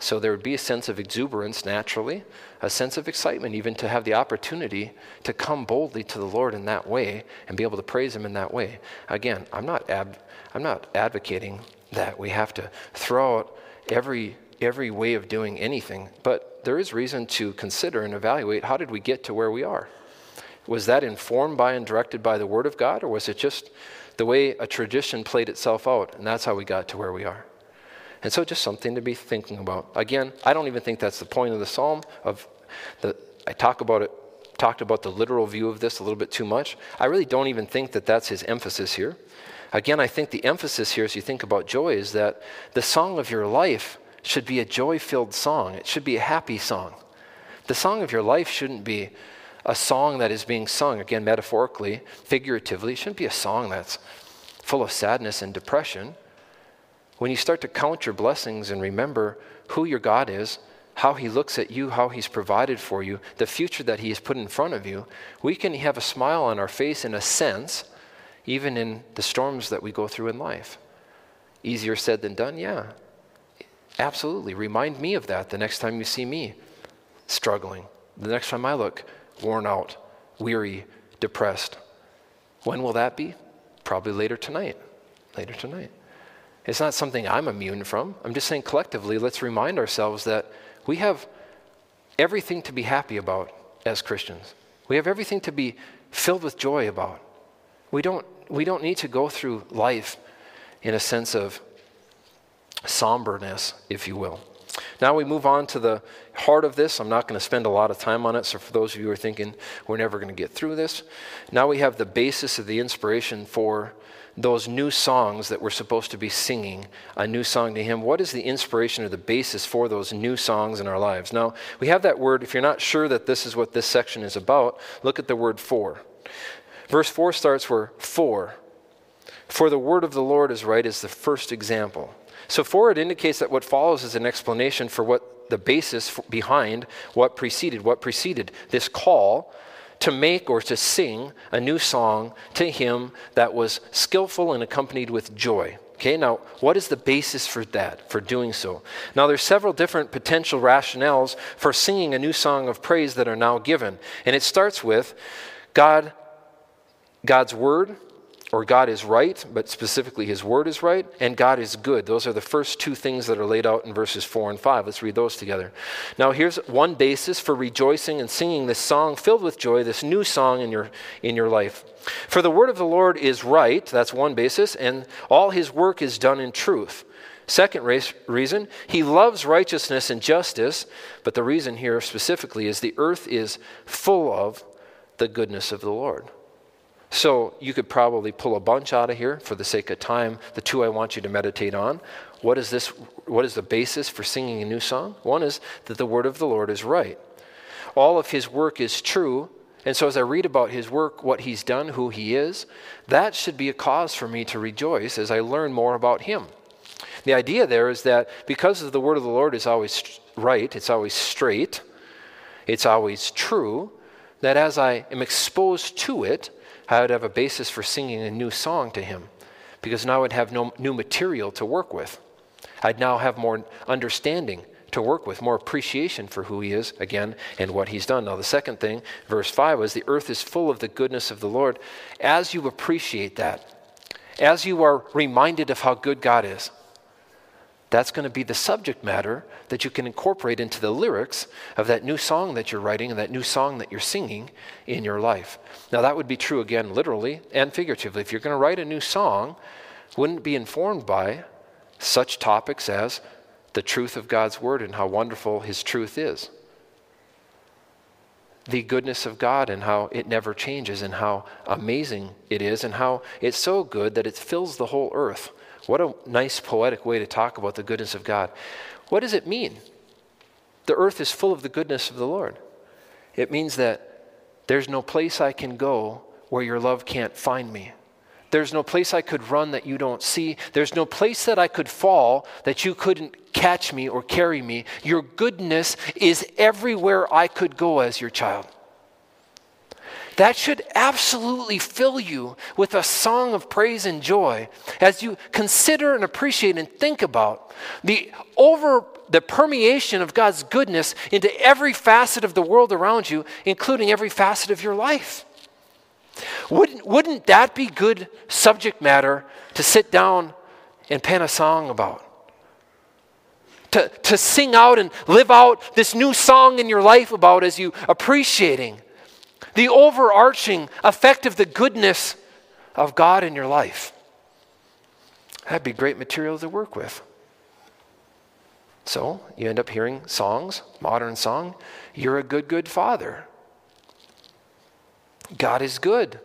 So there would be a sense of exuberance naturally, a sense of excitement, even to have the opportunity to come boldly to the Lord in that way and be able to praise Him in that way. Again, I'm not, ab- I'm not advocating that we have to throw out every, every way of doing anything, but there is reason to consider and evaluate how did we get to where we are? Was that informed by and directed by the Word of God, or was it just the way a tradition played itself out, and that's how we got to where we are? And so just something to be thinking about. Again, I don't even think that's the point of the psalm of the I talk about it talked about the literal view of this a little bit too much. I really don't even think that that's his emphasis here. Again, I think the emphasis here as you think about joy is that the song of your life should be a joy-filled song. It should be a happy song. The song of your life shouldn't be a song that is being sung, again, metaphorically, figuratively. It shouldn't be a song that's full of sadness and depression. When you start to count your blessings and remember who your God is, how He looks at you, how He's provided for you, the future that He has put in front of you, we can have a smile on our face in a sense, even in the storms that we go through in life. Easier said than done? Yeah. Absolutely. Remind me of that the next time you see me struggling, the next time I look worn out, weary, depressed. When will that be? Probably later tonight. Later tonight. It's not something I'm immune from. I'm just saying collectively, let's remind ourselves that we have everything to be happy about as Christians. We have everything to be filled with joy about. We don't, we don't need to go through life in a sense of somberness, if you will. Now we move on to the heart of this. I'm not going to spend a lot of time on it, so for those of you who are thinking we're never going to get through this, now we have the basis of the inspiration for those new songs that we're supposed to be singing, a new song to Him. What is the inspiration or the basis for those new songs in our lives? Now, we have that word. If you're not sure that this is what this section is about, look at the word for. Verse 4 starts where for. For the word of the Lord is right is the first example. So, for it indicates that what follows is an explanation for what the basis behind what preceded, what preceded this call to make or to sing a new song to him that was skillful and accompanied with joy. Okay, now what is the basis for that, for doing so? Now there's several different potential rationales for singing a new song of praise that are now given. And it starts with God God's word or God is right, but specifically his word is right, and God is good. Those are the first two things that are laid out in verses 4 and 5. Let's read those together. Now, here's one basis for rejoicing and singing this song filled with joy, this new song in your, in your life. For the word of the Lord is right, that's one basis, and all his work is done in truth. Second reason, he loves righteousness and justice, but the reason here specifically is the earth is full of the goodness of the Lord. So you could probably pull a bunch out of here for the sake of time. The two I want you to meditate on. What is this? What is the basis for singing a new song? One is that the word of the Lord is right. All of his work is true. And so as I read about his work, what he's done, who he is, that should be a cause for me to rejoice as I learn more about him. The idea there is that because the word of the Lord is always right, it's always straight, it's always true, that as I am exposed to it, I would have a basis for singing a new song to him because now I'd have no new material to work with. I'd now have more understanding to work with, more appreciation for who he is, again, and what he's done. Now, the second thing, verse 5, was the earth is full of the goodness of the Lord. As you appreciate that, as you are reminded of how good God is, that's going to be the subject matter that you can incorporate into the lyrics of that new song that you're writing and that new song that you're singing in your life. Now, that would be true again, literally and figuratively. If you're going to write a new song, wouldn't be informed by such topics as the truth of God's word and how wonderful his truth is. The goodness of God and how it never changes and how amazing it is and how it's so good that it fills the whole earth what a nice poetic way to talk about the goodness of God. What does it mean? The earth is full of the goodness of the Lord. It means that there's no place I can go where your love can't find me. There's no place I could run that you don't see. There's no place that I could fall that you couldn't catch me or carry me. Your goodness is everywhere I could go as your child. That should absolutely fill you with a song of praise and joy as you consider and appreciate and think about the over the permeation of God's goodness into every facet of the world around you, including every facet of your life. Wouldn't, wouldn't that be good subject matter to sit down and pen a song about? To, to sing out and live out this new song in your life about as you appreciating the overarching effect of the goodness of God in your life. That'd be great material to work with. So you end up hearing songs, modern song, You're a Good, Good Father. God is good.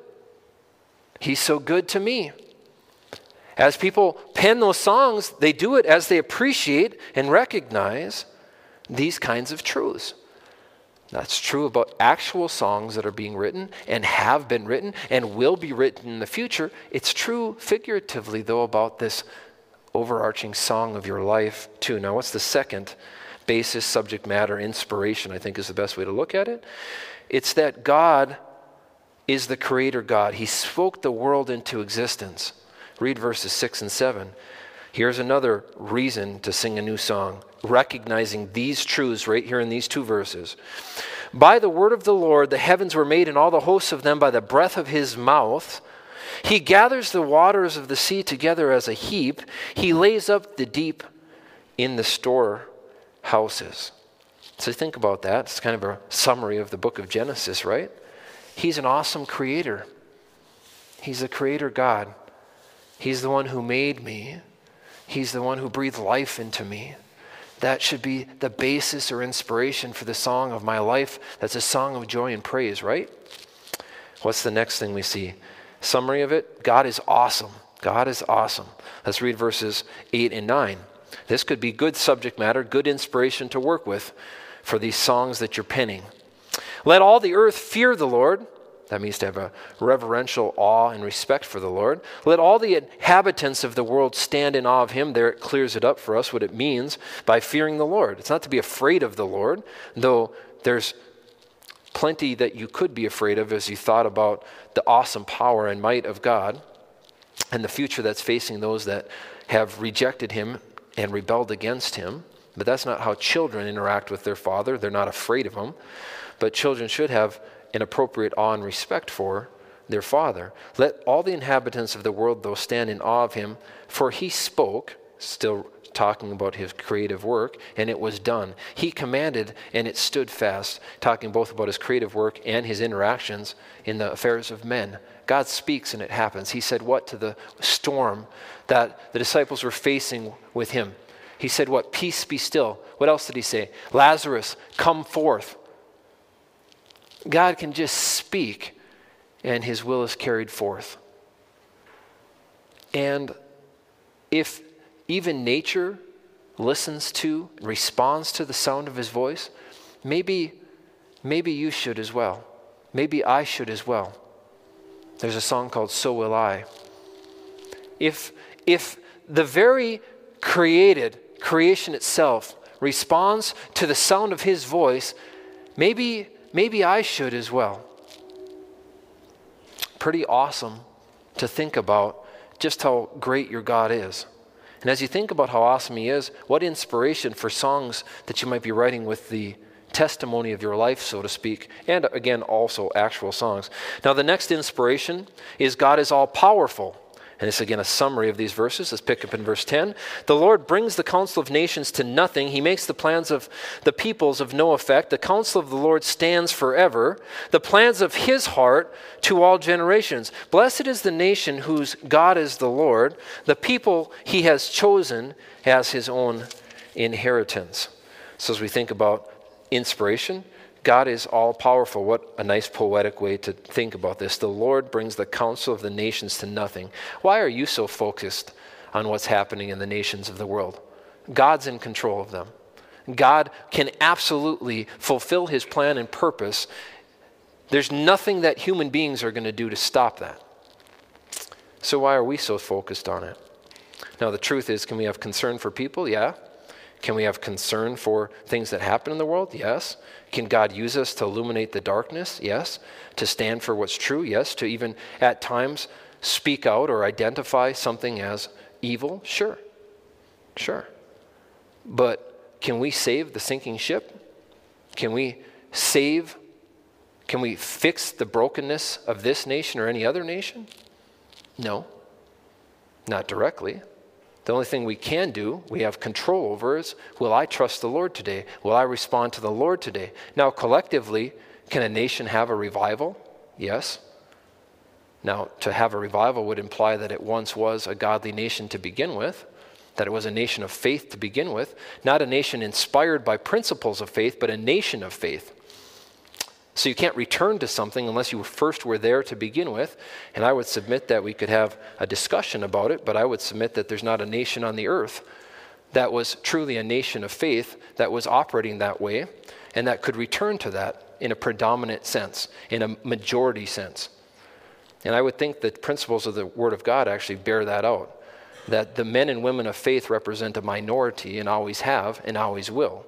He's so good to me. As people pen those songs, they do it as they appreciate and recognize these kinds of truths. That's true about actual songs that are being written and have been written and will be written in the future. It's true figuratively, though, about this overarching song of your life, too. Now, what's the second basis, subject matter, inspiration? I think is the best way to look at it. It's that God is the creator God. He spoke the world into existence. Read verses 6 and 7. Here's another reason to sing a new song, recognizing these truths right here in these two verses. By the word of the Lord, the heavens were made, and all the hosts of them by the breath of his mouth. He gathers the waters of the sea together as a heap. He lays up the deep in the storehouses. So think about that. It's kind of a summary of the book of Genesis, right? He's an awesome creator. He's a creator God. He's the one who made me. He's the one who breathed life into me. that should be the basis or inspiration for the song of my life. That's a song of joy and praise, right? What's the next thing we see? Summary of it God is awesome. God is awesome. Let's read verses 8 and 9. This could be good subject matter, good inspiration to work with for these songs that you're penning. Let all the earth fear the Lord. That means to have a reverential awe and respect for the Lord. Let all the inhabitants of the world stand in awe of him. There it clears it up for us what it means by fearing the Lord. It's not to be afraid of the Lord, though there's plenty that you could be afraid of as you thought about the awesome power and might of God and the future that's facing those that have rejected him and rebelled against him. But that's not how children interact with their father. They're not afraid of him. But children should have an appropriate awe and respect for their father. Let all the inhabitants of the world, though, stand in awe of him, for he spoke, still talking about his creative work, and it was done. He commanded, and it stood fast, talking both about his creative work and his interactions in the affairs of men. God speaks and it happens. He said what to the storm that the disciples were facing with him? He said, What? Peace be still. What else did he say? Lazarus, come forth. God can just speak and his will is carried forth. And if even nature listens to, responds to the sound of his voice, maybe, maybe you should as well. Maybe I should as well. There's a song called So Will I. If, if the very created creation itself responds to the sound of his voice, maybe, maybe I should as well. Pretty awesome to think about just how great your God is. And as you think about how awesome He is, what inspiration for songs that you might be writing with the testimony of your life, so to speak, and again, also actual songs. Now, the next inspiration is God is all powerful. And it's again a summary of these verses. Let's pick up in verse 10. The Lord brings the counsel of nations to nothing. He makes the plans of the peoples of no effect. The counsel of the Lord stands forever. The plans of his heart to all generations. Blessed is the nation whose God is the Lord, the people he has chosen as his own inheritance. So as we think about inspiration, God is all powerful. What a nice poetic way to think about this. The Lord brings the counsel of the nations to nothing. Why are you so focused on what's happening in the nations of the world? God's in control of them. God can absolutely fulfill his plan and purpose. There's nothing that human beings are going to do to stop that. So, why are we so focused on it? Now, the truth is, can we have concern for people? Yeah. Can we have concern for things that happen in the world? Yes. Can God use us to illuminate the darkness? Yes. To stand for what's true? Yes. To even at times speak out or identify something as evil? Sure. Sure. But can we save the sinking ship? Can we save? Can we fix the brokenness of this nation or any other nation? No. Not directly. The only thing we can do, we have control over, is will I trust the Lord today? Will I respond to the Lord today? Now, collectively, can a nation have a revival? Yes. Now, to have a revival would imply that it once was a godly nation to begin with, that it was a nation of faith to begin with, not a nation inspired by principles of faith, but a nation of faith. So you can't return to something unless you first were there to begin with. And I would submit that we could have a discussion about it, but I would submit that there's not a nation on the earth that was truly a nation of faith that was operating that way and that could return to that in a predominant sense, in a majority sense. And I would think that principles of the Word of God actually bear that out. That the men and women of faith represent a minority and always have and always will.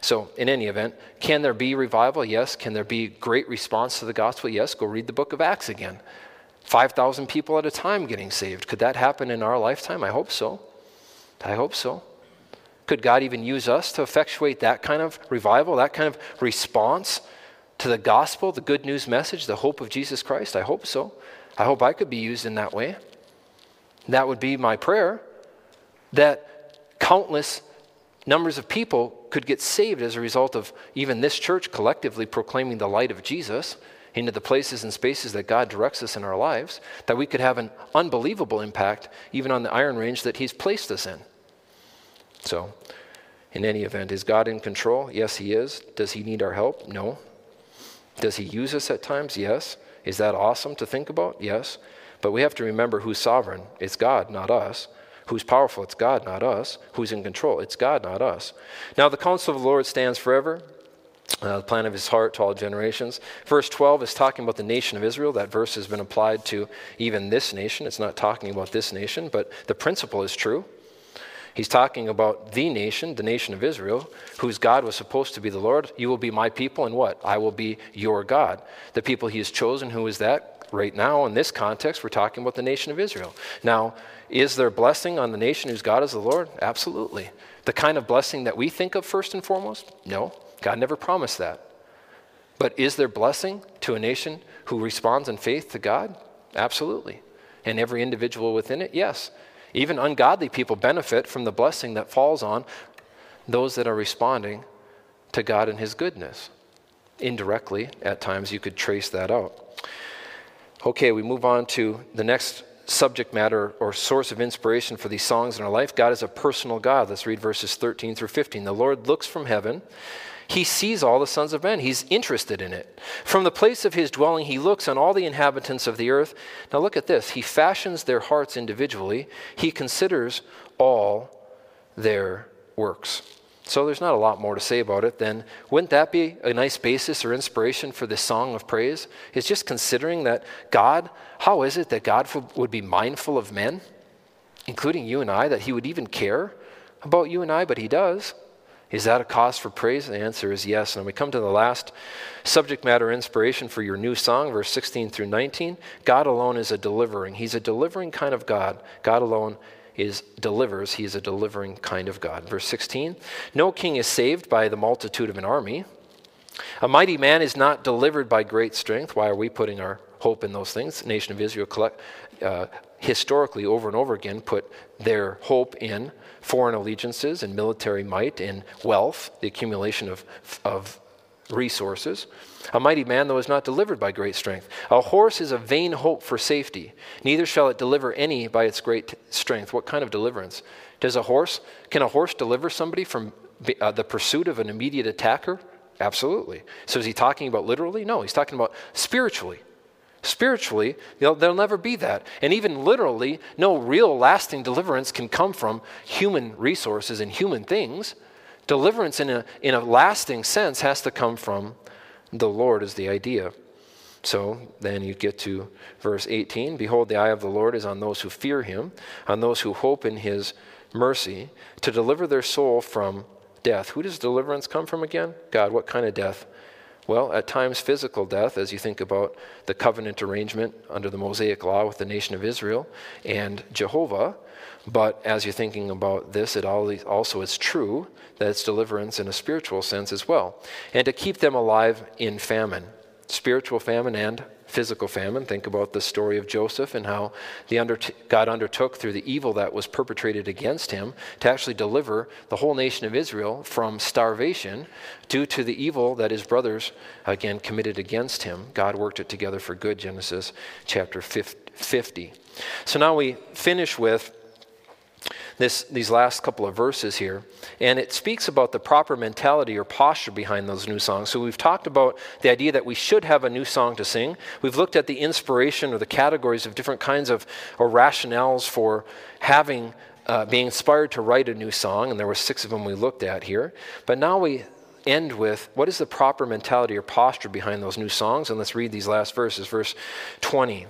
So, in any event, can there be revival? Yes. Can there be great response to the gospel? Yes. Go read the book of Acts again. 5,000 people at a time getting saved. Could that happen in our lifetime? I hope so. I hope so. Could God even use us to effectuate that kind of revival, that kind of response to the gospel, the good news message, the hope of Jesus Christ? I hope so. I hope I could be used in that way. That would be my prayer that countless numbers of people could get saved as a result of even this church collectively proclaiming the light of Jesus into the places and spaces that God directs us in our lives, that we could have an unbelievable impact even on the iron range that He's placed us in. So, in any event. Is God in control? Yes, He is. Does He need our help? No. Does He use us at times? Yes. Is that awesome to think about? Yes. But we have to remember who's sovereign. It's God, not us. Who's powerful? It's God, not us. Who's in control? It's God, not us. Now, the counsel of the Lord stands forever. Uh, the plan of his heart to all generations. Verse 12 is talking about the nation of Israel. That verse has been applied to even this nation. It's not talking about this nation, but the principle is true. He's talking about the nation, the nation of Israel, whose God was supposed to be the Lord. You will be my people, and what? I will be your God. The people he has chosen, who is that? Right now, in this context, we're talking about the nation of Israel. Now, is there blessing on the nation whose God is the Lord? Absolutely. The kind of blessing that we think of first and foremost? No. God never promised that. But is there blessing to a nation who responds in faith to God? Absolutely. And every individual within it? Yes. Even ungodly people benefit from the blessing that falls on those that are responding to God and His goodness. Indirectly, at times, you could trace that out. Okay, we move on to the next subject matter or source of inspiration for these songs in our life. God is a personal God. Let's read verses 13 through 15. The Lord looks from heaven he sees all the sons of men. He's interested in it. From the place of his dwelling, he looks on all the inhabitants of the earth. Now, look at this. He fashions their hearts individually, he considers all their works. So, there's not a lot more to say about it then. Wouldn't that be a nice basis or inspiration for this song of praise? Is just considering that God, how is it that God would be mindful of men, including you and I, that he would even care about you and I, but he does? Is that a cause for praise? The answer is yes. And we come to the last subject matter inspiration for your new song, verse 16 through 19. God alone is a delivering. He's a delivering kind of God. God alone is delivers. He is a delivering kind of God. Verse 16. No king is saved by the multitude of an army. A mighty man is not delivered by great strength. Why are we putting our hope in those things? The nation of Israel collect, uh, historically over and over again put their hope in foreign allegiances and military might and wealth, the accumulation of, of resources. A mighty man, though, is not delivered by great strength. A horse is a vain hope for safety, neither shall it deliver any by its great strength. What kind of deliverance? Does a horse, can a horse deliver somebody from uh, the pursuit of an immediate attacker? Absolutely. So is he talking about literally? No, he's talking about spiritually. Spiritually, there'll never be that. And even literally, no real lasting deliverance can come from human resources and human things. Deliverance in a, in a lasting sense has to come from the Lord, is the idea. So then you get to verse 18 Behold, the eye of the Lord is on those who fear him, on those who hope in his mercy, to deliver their soul from death. Who does deliverance come from again? God. What kind of death? Well, at times physical death, as you think about the covenant arrangement under the Mosaic law with the nation of Israel and Jehovah. But as you're thinking about this, it also is true that it's deliverance in a spiritual sense as well. And to keep them alive in famine, spiritual famine and physical famine. Think about the story of Joseph and how God undertook through the evil that was perpetrated against him to actually deliver the whole nation of Israel from starvation due to the evil that his brothers, again, committed against him. God worked it together for good, Genesis chapter 50. So now we finish with this, these last couple of verses here. And it speaks about the proper mentality or posture behind those new songs. So we've talked about the idea that we should have a new song to sing. We've looked at the inspiration or the categories of different kinds of or rationales for having uh, being inspired to write a new song, and there were six of them we looked at here. But now we end with what is the proper mentality or posture behind those new songs? And let's read these last verses. Verse 20.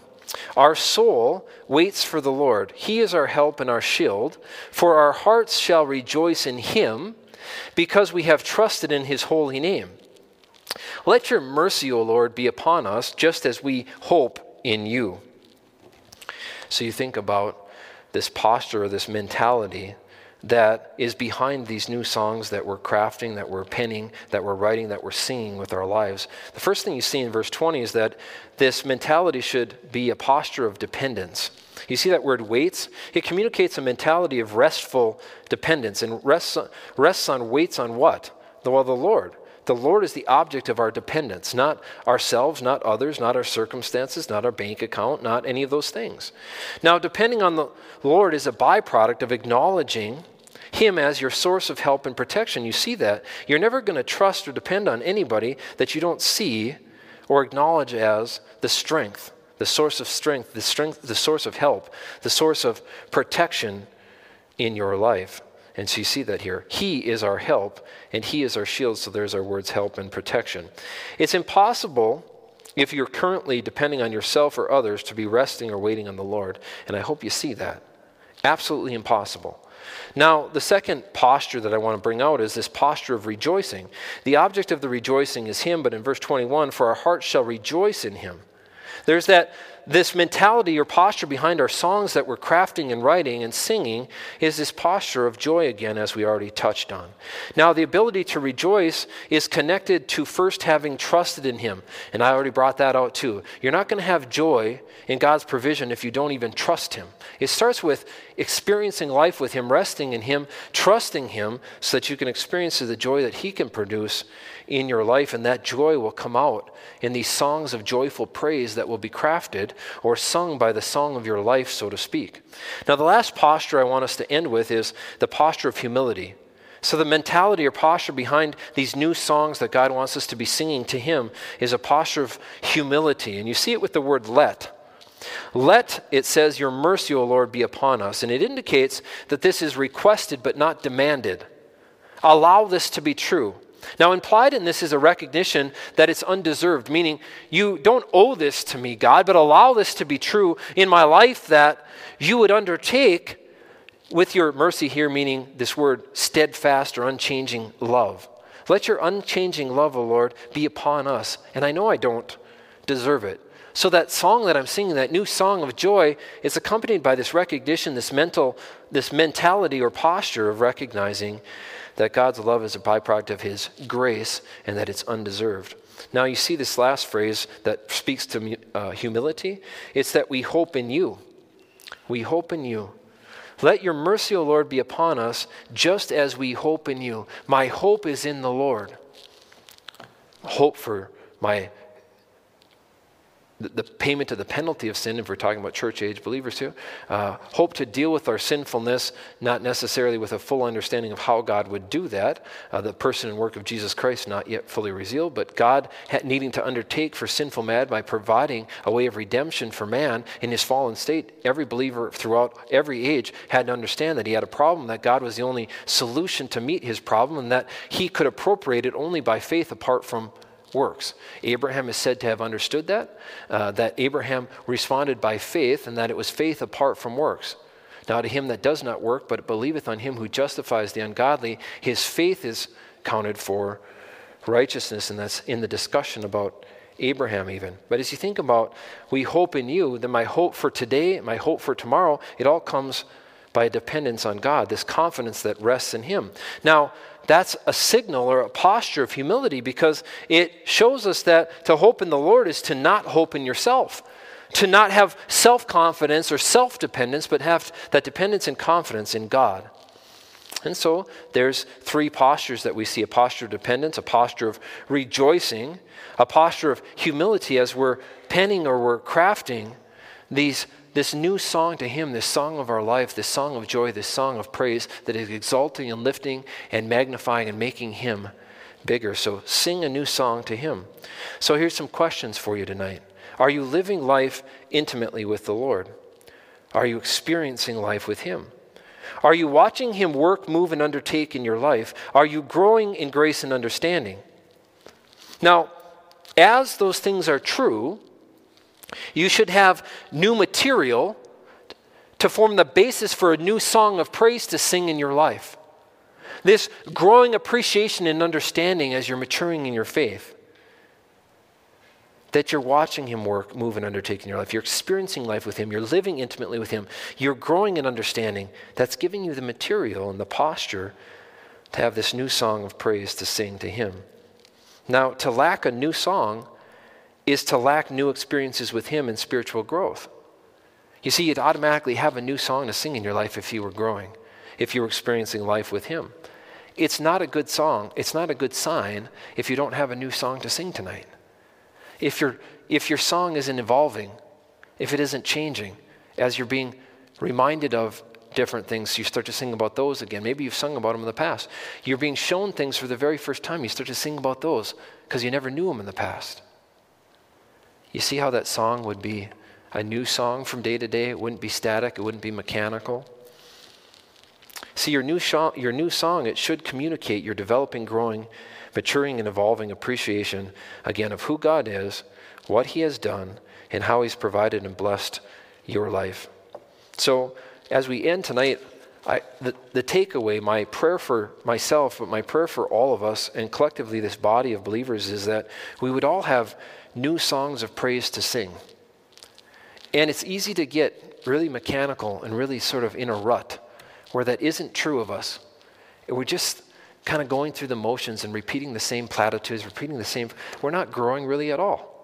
Our soul waits for the Lord. He is our help and our shield, for our hearts shall rejoice in him because we have trusted in his holy name. Let your mercy, O Lord, be upon us, just as we hope in you. So you think about this posture or this mentality that is behind these new songs that we're crafting, that we're penning, that we're writing, that we're singing with our lives. The first thing you see in verse 20 is that this mentality should be a posture of dependence. You see that word waits? It communicates a mentality of restful dependence and rests, rests on waits on what? The, well, the Lord. The Lord is the object of our dependence, not ourselves, not others, not our circumstances, not our bank account, not any of those things. Now, depending on the Lord is a byproduct of acknowledging Him as your source of help and protection. You see that. You're never going to trust or depend on anybody that you don't see or acknowledge as the strength, the source of strength, the strength, the source of help, the source of protection in your life. And so you see that here. He is our help, and He is our shield. So there's our words help and protection. It's impossible if you're currently depending on yourself or others to be resting or waiting on the Lord. And I hope you see that. Absolutely impossible. Now, the second posture that I want to bring out is this posture of rejoicing. The object of the rejoicing is Him, but in verse 21, for our hearts shall rejoice in Him. There's that this mentality or posture behind our songs that we're crafting and writing and singing is this posture of joy again, as we already touched on. Now, the ability to rejoice is connected to first having trusted in Him. And I already brought that out too. You're not going to have joy in God's provision if you don't even trust Him. It starts with experiencing life with Him, resting in Him, trusting Him, so that you can experience the joy that He can produce in your life. And that joy will come out in these songs of joyful praise that will be crafted or sung by the song of your life, so to speak. Now, the last posture I want us to end with is the posture of humility. So, the mentality or posture behind these new songs that God wants us to be singing to Him is a posture of humility. And you see it with the word let. Let, it says, your mercy, O Lord, be upon us. And it indicates that this is requested but not demanded. Allow this to be true. Now, implied in this is a recognition that it's undeserved, meaning you don't owe this to me, God, but allow this to be true in my life that you would undertake with your mercy here, meaning this word steadfast or unchanging love. Let your unchanging love, O Lord, be upon us. And I know I don't deserve it. So that song that I'm singing, that new song of joy, is accompanied by this recognition, this mental, this mentality or posture of recognizing that God's love is a byproduct of His grace and that it's undeserved. Now, you see this last phrase that speaks to uh, humility. It's that we hope in you. We hope in you. Let your mercy, O Lord, be upon us, just as we hope in you. My hope is in the Lord. Hope for my the, payment of the penalty of sin, if we're talking about church age believers too, uh, hope to deal with our sinfulness, not necessarily with a full understanding of how God would do that. Uh, the person and work of Jesus Christ not yet fully revealed, but God needing to undertake for sinful man by providing a way of redemption for man in his fallen state. Every believer throughout every age had to understand that he had a problem, that God was the only solution to meet his problem, and that he could appropriate it only by faith apart from works. Abraham is said to have understood that, uh, that Abraham responded by faith, and that it was faith apart from works. Now, to him that does not work, but believeth on him who justifies the ungodly, his faith is counted for righteousness, and that's in the discussion about Abraham, even. But as you think about, we hope in you, then my hope for today, my hope for tomorrow, it all comes by a dependence on God, this confidence that rests in Him. Now, that's a signal or a posture of humility because it shows us that to hope in the Lord is to not hope in yourself, to not have self confidence or self dependence, but have that dependence and confidence in God. And so there's three postures that we see a posture of dependence, a posture of rejoicing, a posture of humility as we're penning or we're crafting these this new song to Him, this song of our life, this song of joy, this song of praise that is exalting and lifting and magnifying and making Him bigger. So sing a new song to Him. So here's some questions for you tonight Are you living life intimately with the Lord? Are you experiencing life with Him? Are you watching Him work, move, and undertake in your life? Are you growing in grace and understanding? Now, as those things are true, you should have new material to form the basis for a new song of praise to sing in your life. This growing appreciation and understanding as you're maturing in your faith. That you're watching Him work, move, and undertake in your life. You're experiencing life with Him. You're living intimately with Him. You're growing in understanding. That's giving you the material and the posture to have this new song of praise to sing to Him. Now, to lack a new song is to lack new experiences with Him and spiritual growth. You see, you'd automatically have a new song to sing in your life if you were growing, if you were experiencing life with Him. It's not a good song, it's not a good sign if you don't have a new song to sing tonight. If, your if your song isn't evolving, if it isn't changing, as you're being reminded of different things, you start to sing about those again. Maybe you've sung about them in the past. You're being shown things for the very first time, you start to sing about those because you never knew them in the past. You see how that song would be a new song from day to day? It wouldn't be static, it wouldn't be mechanical. See, your new, your new song, it should communicate your developing, growing, maturing, and evolving appreciation, again, of who God is, what He has done, and how He's provided and blessed your life. So, as we end tonight, I, the, the takeaway, my prayer for myself, but my prayer for all of us and collectively this body of believers is that we would all have new songs of praise to sing. And it's easy to get really mechanical and really sort of in a rut where that isn't true of us. We're just kind of going through the motions and repeating the same platitudes, repeating the same. We're not growing really at all.